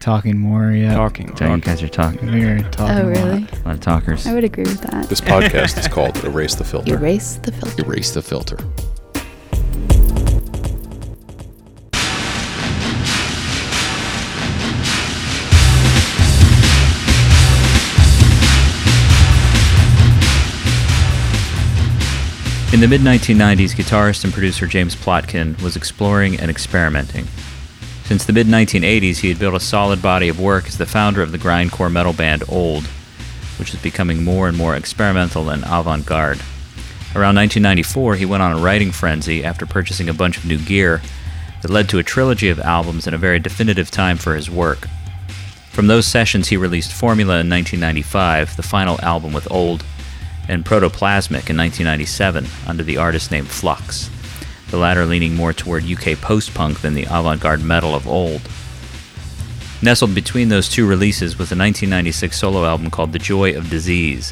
talking more. Yeah, Talking. So you guys are talking. We're talking. Oh, a lot. really? A lot of talkers. I would agree with that. This podcast is called Erase the Filter. Erase the filter. Erase the Filter. In the mid 1990s, guitarist and producer James Plotkin was exploring and experimenting. Since the mid 1980s, he had built a solid body of work as the founder of the grindcore metal band Old, which was becoming more and more experimental and avant garde. Around 1994, he went on a writing frenzy after purchasing a bunch of new gear that led to a trilogy of albums and a very definitive time for his work. From those sessions, he released Formula in 1995, the final album with Old, and Protoplasmic in 1997 under the artist name Flux, the latter leaning more toward UK post punk than the avant garde metal of old. Nestled between those two releases was a 1996 solo album called The Joy of Disease,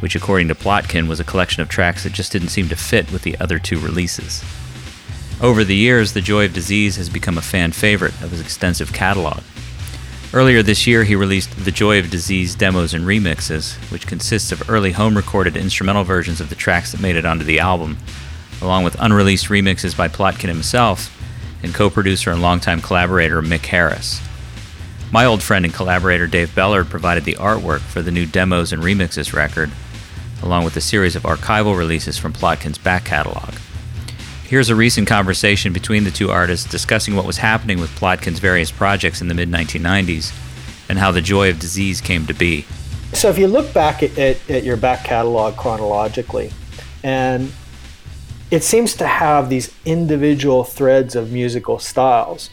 which, according to Plotkin, was a collection of tracks that just didn't seem to fit with the other two releases. Over the years, The Joy of Disease has become a fan favorite of his extensive catalog. Earlier this year, he released The Joy of Disease demos and remixes, which consists of early home recorded instrumental versions of the tracks that made it onto the album, along with unreleased remixes by Plotkin himself and co producer and longtime collaborator Mick Harris. My old friend and collaborator Dave Bellard provided the artwork for the new demos and remixes record, along with a series of archival releases from Plotkin's back catalog. Here's a recent conversation between the two artists discussing what was happening with Plotkin's various projects in the mid 1990s and how the joy of disease came to be. So if you look back at, at, at your back catalog chronologically, and it seems to have these individual threads of musical styles.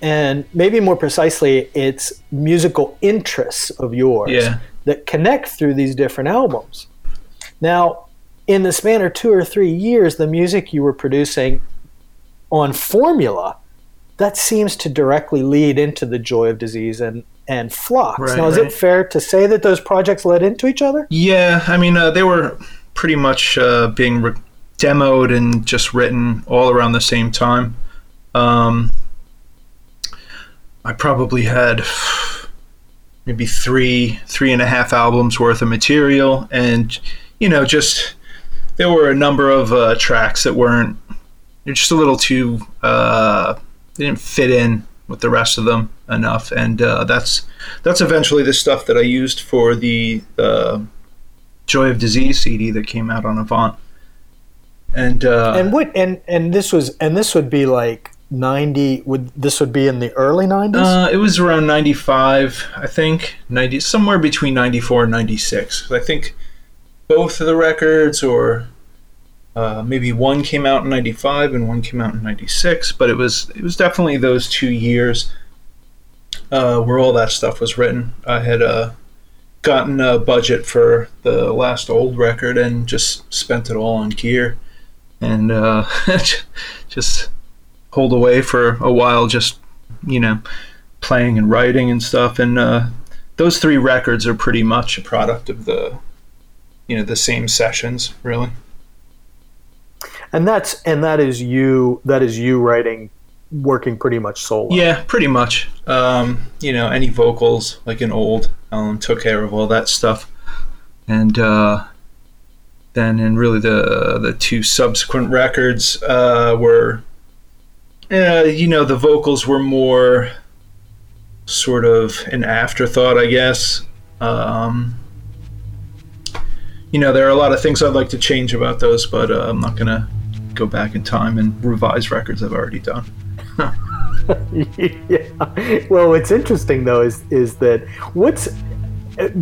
And maybe more precisely, it's musical interests of yours Yeah. that connect through these different albums. Now, in the span of two or three years, the music you were producing on Formula, that seems to directly lead into the Joy of Disease and, and Flux. Right, now, is right. it fair to say that those projects led into each other? Yeah, I mean, uh, they were pretty much uh, being re- demoed and just written all around the same time. Um, I probably had maybe three, three and a half albums worth of material, and you know, just there were a number of uh, tracks that weren't they're just a little too uh, they didn't fit in with the rest of them enough, and uh, that's that's eventually the stuff that I used for the Joy of Disease CD that came out on Avant. And uh, and what and and this was and this would be like 90 would this would be in the early 90s uh, it was around 95, I think, 90 somewhere between 94 and 96. I think both of the records or uh, maybe one came out in 95 and one came out in 96, but it was it was definitely those two years uh, where all that stuff was written. I had uh, gotten a budget for the last old record and just spent it all on gear and uh, just hold away for a while, just you know, playing and writing and stuff. And uh, those three records are pretty much a product of the you know the same sessions, really. and that's and that is you that is you writing working pretty much solo Yeah, pretty much. Um, you know, any vocals like an old Alan took care of all that stuff, and uh, then in really the the two subsequent records uh, were, uh, you know, the vocals were more sort of an afterthought, I guess. Um, you know, there are a lot of things I'd like to change about those, but uh, I'm not gonna go back in time and revise records I've already done. yeah. Well, what's interesting though is is that what's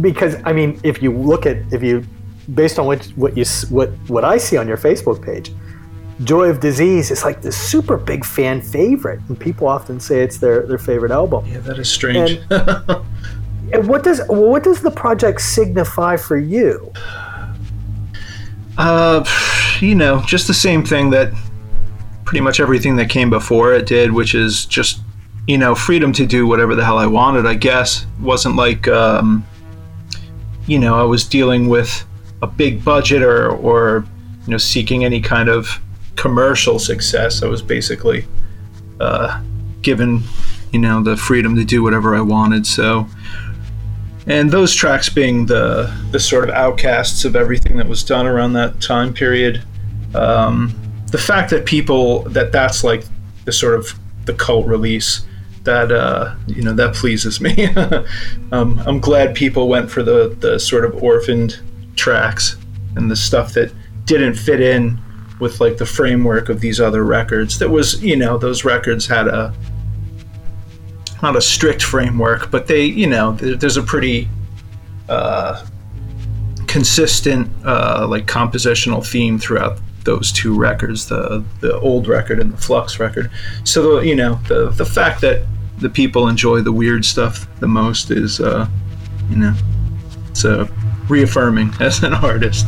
because I mean, if you look at if you based on what what you what what I see on your Facebook page, Joy of Disease is like this super big fan favorite, and people often say it's their their favorite album. Yeah, that is strange. And what does what does the project signify for you? Uh, you know, just the same thing that pretty much everything that came before it did, which is just, you know, freedom to do whatever the hell I wanted, I guess. It wasn't like, um, you know, I was dealing with a big budget or, or, you know, seeking any kind of commercial success. I was basically uh, given you know, the freedom to do whatever I wanted. So, and those tracks being the the sort of outcasts of everything that was done around that time period. Um, the fact that people that that's like the sort of the cult release that uh, you know that pleases me. um, I'm glad people went for the the sort of orphaned tracks and the stuff that didn't fit in with like the framework of these other records. That was you know those records had a not a strict framework, but they you know there's a pretty uh, consistent uh, like compositional theme throughout those two records, the the old record and the Flux record. So the, you know the the fact that the people enjoy the weird stuff the most is uh, you know it's uh, reaffirming as an artist.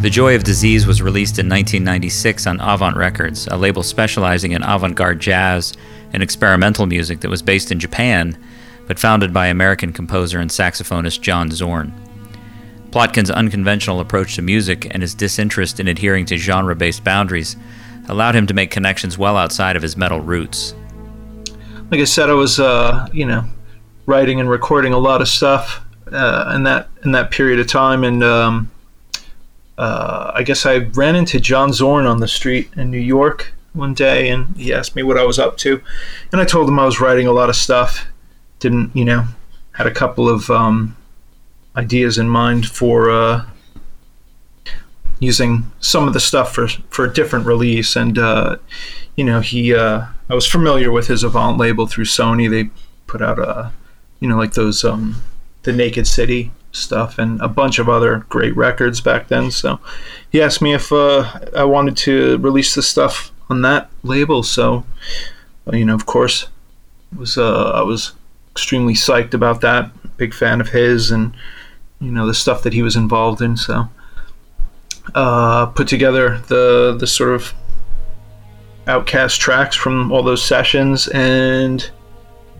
The Joy of Disease was released in 1996 on Avant Records, a label specializing in avant garde jazz and experimental music that was based in Japan, but founded by American composer and saxophonist John Zorn. Plotkin's unconventional approach to music and his disinterest in adhering to genre based boundaries allowed him to make connections well outside of his metal roots. Like I said, I was, uh, you know, writing and recording a lot of stuff uh, in that in that period of time, and um, uh, I guess I ran into John Zorn on the street in New York one day, and he asked me what I was up to, and I told him I was writing a lot of stuff. Didn't you know? Had a couple of um, ideas in mind for uh, using some of the stuff for for a different release, and uh, you know he uh, I was familiar with his Avant label through Sony. They put out a you know like those um, the Naked City stuff and a bunch of other great records back then. So he asked me if uh, I wanted to release the stuff on that label. So uh, you know, of course, was uh, I was extremely psyched about that. Big fan of his and you know the stuff that he was involved in. So uh, put together the the sort of outcast tracks from all those sessions and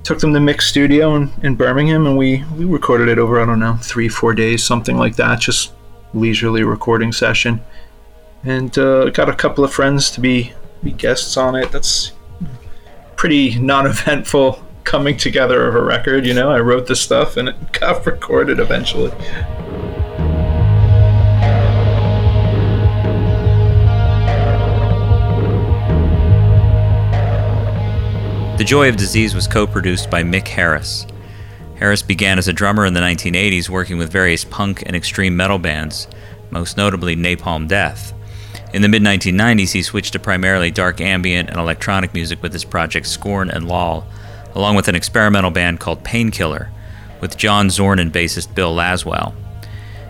took them to Mix Studio in, in Birmingham, and we we recorded it over I don't know three four days, something like that, just leisurely recording session, and uh, got a couple of friends to be be guests on it. That's pretty non-eventful coming together of a record. You know, I wrote the stuff and it got recorded eventually. The Joy of Disease was co produced by Mick Harris. Harris began as a drummer in the 1980s, working with various punk and extreme metal bands, most notably Napalm Death. In the mid 1990s, he switched to primarily dark ambient and electronic music with his projects Scorn and Lull, along with an experimental band called Painkiller, with John Zorn and bassist Bill Laswell.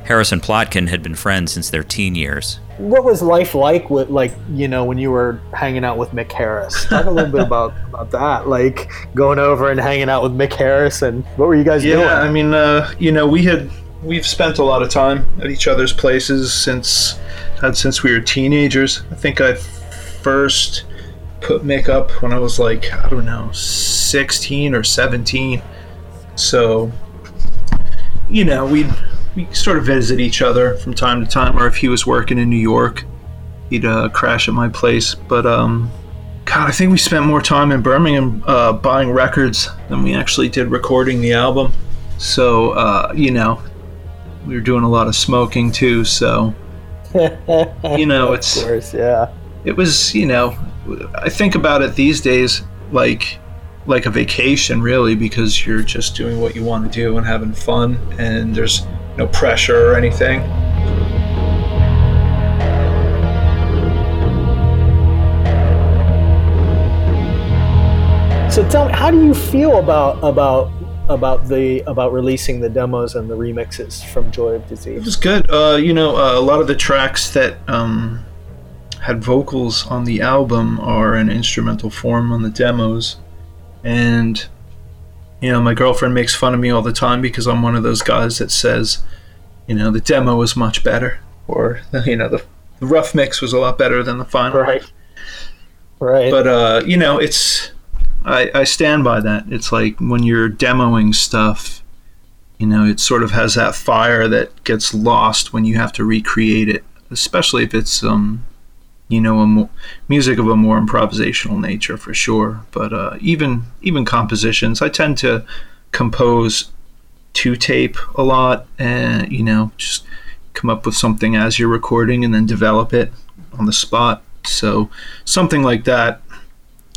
Harris and Plotkin had been friends since their teen years. What was life like with like you know when you were hanging out with Mick Harris? Talk a little bit about about that, like going over and hanging out with Mick Harris, and what were you guys yeah, doing? I mean, uh, you know, we had we've spent a lot of time at each other's places since uh, since we were teenagers. I think I first put Mick up when I was like I don't know, sixteen or seventeen. So, you know, we'd we sort of visit each other from time to time, or if he was working in New York, he'd uh, crash at my place. But um, God, I think we spent more time in Birmingham uh, buying records than we actually did recording the album. So uh, you know, we were doing a lot of smoking too. So you know, it's of course, yeah. it was you know, I think about it these days like like a vacation really because you're just doing what you want to do and having fun and there's no pressure or anything. So tell me, how do you feel about about about the about releasing the demos and the remixes from Joy of Disease? It was good. Uh, you know, uh, a lot of the tracks that um, had vocals on the album are in instrumental form on the demos, and you know, my girlfriend makes fun of me all the time because I'm one of those guys that says, you know, the demo was much better, or you know, the, the rough mix was a lot better than the final. Right. Right. But uh, you know, it's I, I stand by that. It's like when you're demoing stuff, you know, it sort of has that fire that gets lost when you have to recreate it, especially if it's um, you know, a mo- music of a more improvisational nature for sure. But uh, even even compositions, I tend to compose to tape a lot, and you know, just come up with something as you're recording and then develop it on the spot. So something like that,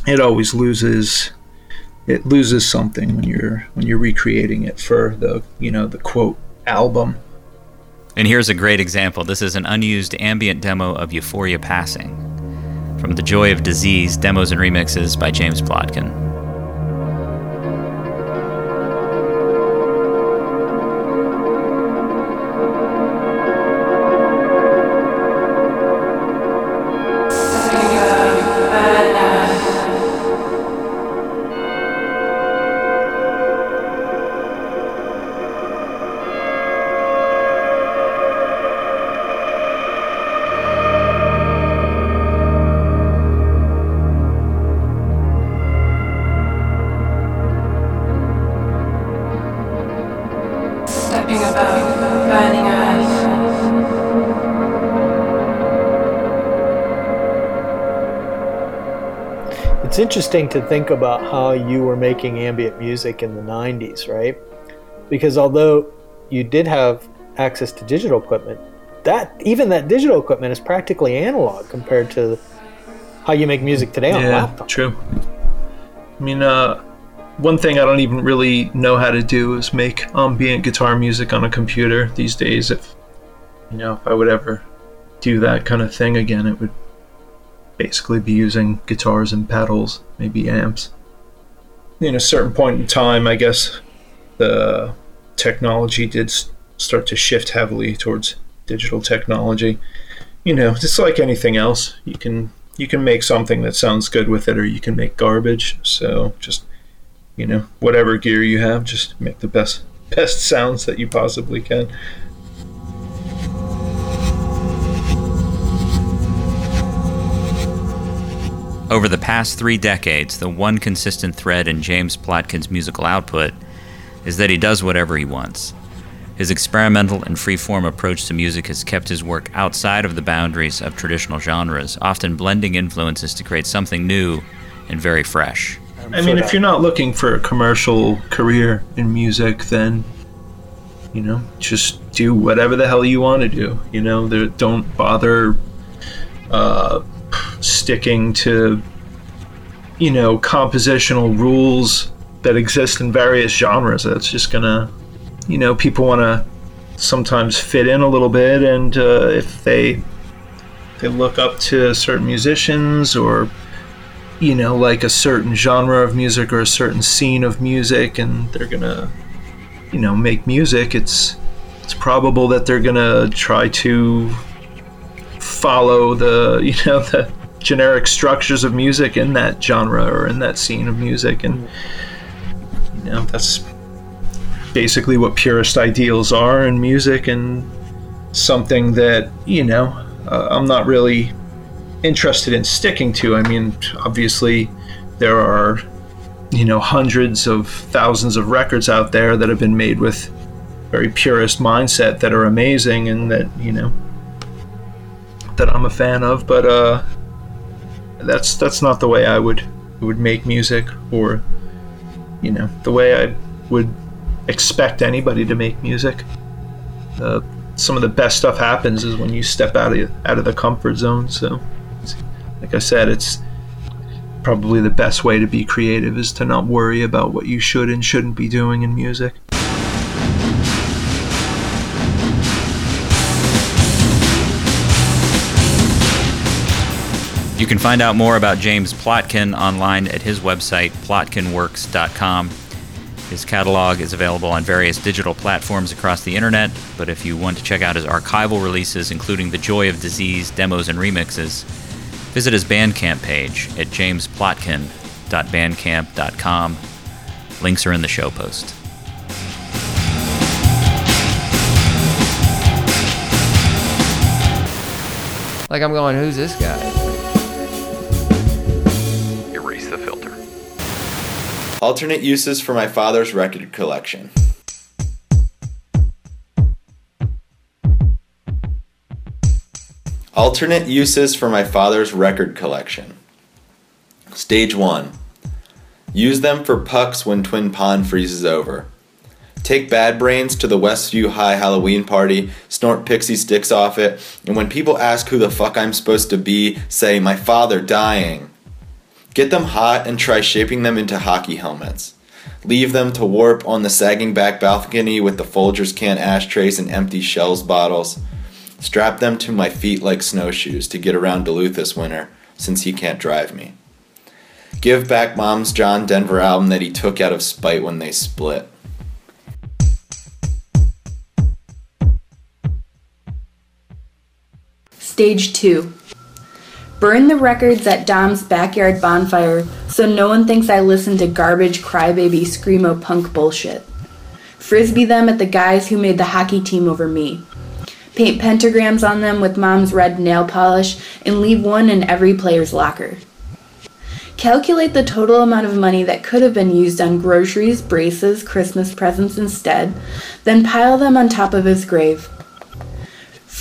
it always loses it loses something when you're when you're recreating it for the you know the quote album. And here's a great example. This is an unused ambient demo of Euphoria Passing from The Joy of Disease Demos and Remixes by James Plotkin. Interesting to think about how you were making ambient music in the 90s, right? Because although you did have access to digital equipment, that even that digital equipment is practically analog compared to how you make music today on yeah, laptop. true. I mean, uh, one thing I don't even really know how to do is make ambient guitar music on a computer these days. If you know, if I would ever do that kind of thing again, it would basically be using guitars and pedals, maybe amps. In a certain point in time, I guess the technology did start to shift heavily towards digital technology. You know, it's like anything else. You can you can make something that sounds good with it, or you can make garbage. So just you know, whatever gear you have, just make the best best sounds that you possibly can. Over the past three decades, the one consistent thread in James Plotkin's musical output is that he does whatever he wants. His experimental and free-form approach to music has kept his work outside of the boundaries of traditional genres, often blending influences to create something new and very fresh. I mean, if you're not looking for a commercial career in music, then you know, just do whatever the hell you want to do. You know, don't bother uh, sticking to you know compositional rules that exist in various genres. That's just gonna, you know, people want to sometimes fit in a little bit, and uh, if they they look up to certain musicians or you know, like a certain genre of music or a certain scene of music, and they're gonna, you know, make music. It's it's probable that they're gonna try to follow the, you know, the generic structures of music in that genre or in that scene of music, and you know, that's basically what purist ideals are in music, and something that you know, uh, I'm not really interested in sticking to. I mean, obviously, there are, you know, hundreds of thousands of records out there that have been made with very purist mindset that are amazing and that, you know, that I'm a fan of, but uh that's that's not the way I would would make music or you know, the way I would expect anybody to make music. Uh, some of the best stuff happens is when you step out of out of the comfort zone, so like I said, it's probably the best way to be creative is to not worry about what you should and shouldn't be doing in music. You can find out more about James Plotkin online at his website, plotkinworks.com. His catalog is available on various digital platforms across the internet, but if you want to check out his archival releases, including The Joy of Disease demos and remixes, visit his Bandcamp page at jamesplotkin.bandcamp.com. Links are in the show post. Like I'm going, who's this guy? Alternate uses for my father's record collection. Alternate uses for my father's record collection. Stage 1. Use them for pucks when Twin Pond freezes over. Take Bad Brains to the Westview High Halloween party, snort pixie sticks off it, and when people ask who the fuck I'm supposed to be, say, my father dying. Get them hot and try shaping them into hockey helmets. Leave them to warp on the sagging back balcony with the Folgers can ashtrays and empty Schell's bottles. Strap them to my feet like snowshoes to get around Duluth this winter, since he can't drive me. Give back Mom's John Denver album that he took out of spite when they split. Stage 2. Burn the records at Dom's backyard bonfire so no one thinks I listen to garbage crybaby screamo punk bullshit. Frisbee them at the guys who made the hockey team over me. Paint pentagrams on them with mom's red nail polish and leave one in every player's locker. Calculate the total amount of money that could have been used on groceries, braces, Christmas presents instead, then pile them on top of his grave.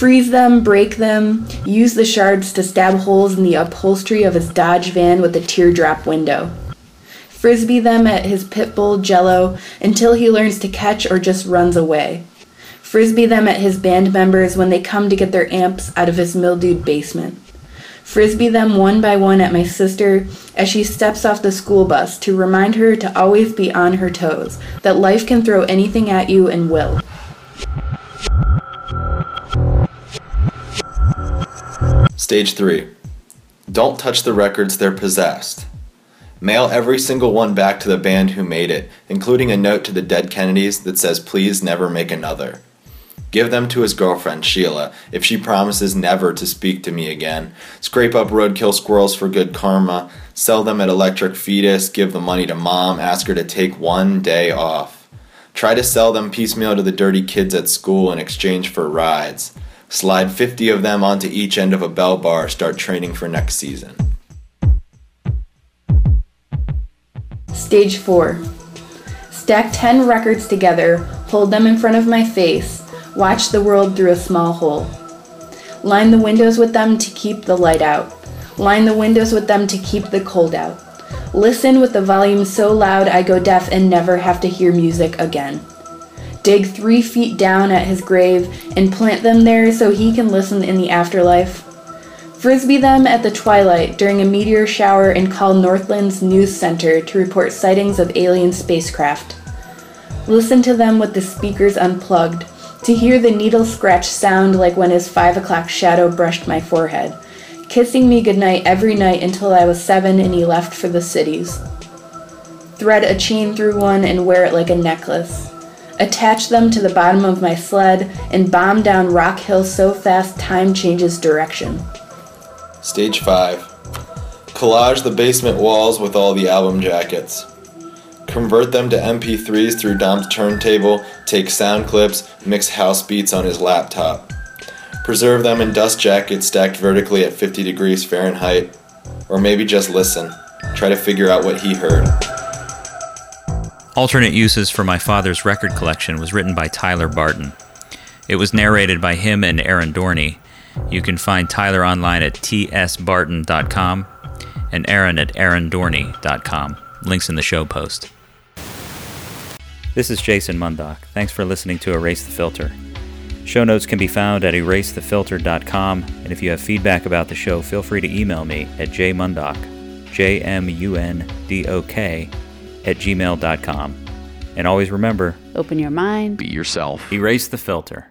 Freeze them, break them, use the shards to stab holes in the upholstery of his Dodge van with a teardrop window. Frisbee them at his pit bull jello until he learns to catch or just runs away. Frisbee them at his band members when they come to get their amps out of his mildewed basement. Frisbee them one by one at my sister as she steps off the school bus to remind her to always be on her toes, that life can throw anything at you and will. Stage 3. Don't touch the records, they're possessed. Mail every single one back to the band who made it, including a note to the dead Kennedys that says, Please never make another. Give them to his girlfriend, Sheila, if she promises never to speak to me again. Scrape up roadkill squirrels for good karma. Sell them at Electric Fetus. Give the money to mom. Ask her to take one day off. Try to sell them piecemeal to the dirty kids at school in exchange for rides. Slide 50 of them onto each end of a bell bar. Start training for next season. Stage 4. Stack 10 records together, hold them in front of my face, watch the world through a small hole. Line the windows with them to keep the light out. Line the windows with them to keep the cold out. Listen with the volume so loud I go deaf and never have to hear music again. Dig three feet down at his grave and plant them there so he can listen in the afterlife. Frisbee them at the twilight during a meteor shower and call Northland's news center to report sightings of alien spacecraft. Listen to them with the speakers unplugged to hear the needle scratch sound like when his five o'clock shadow brushed my forehead, kissing me goodnight every night until I was seven and he left for the cities. Thread a chain through one and wear it like a necklace. Attach them to the bottom of my sled and bomb down Rock Hill so fast time changes direction. Stage 5. Collage the basement walls with all the album jackets. Convert them to MP3s through Dom's turntable, take sound clips, mix house beats on his laptop. Preserve them in dust jackets stacked vertically at 50 degrees Fahrenheit. Or maybe just listen. Try to figure out what he heard. Alternate Uses for My Father's Record Collection was written by Tyler Barton. It was narrated by him and Aaron Dorney. You can find Tyler online at tsbarton.com and Aaron at aarondorney.com. Links in the show post. This is Jason Mundok. Thanks for listening to Erase the Filter. Show notes can be found at erasethefilter.com, and if you have feedback about the show, feel free to email me at jmundok, J-M-U-N-D-O-K, at gmail.com. And always remember, Open your mind. Be yourself. erase the filter.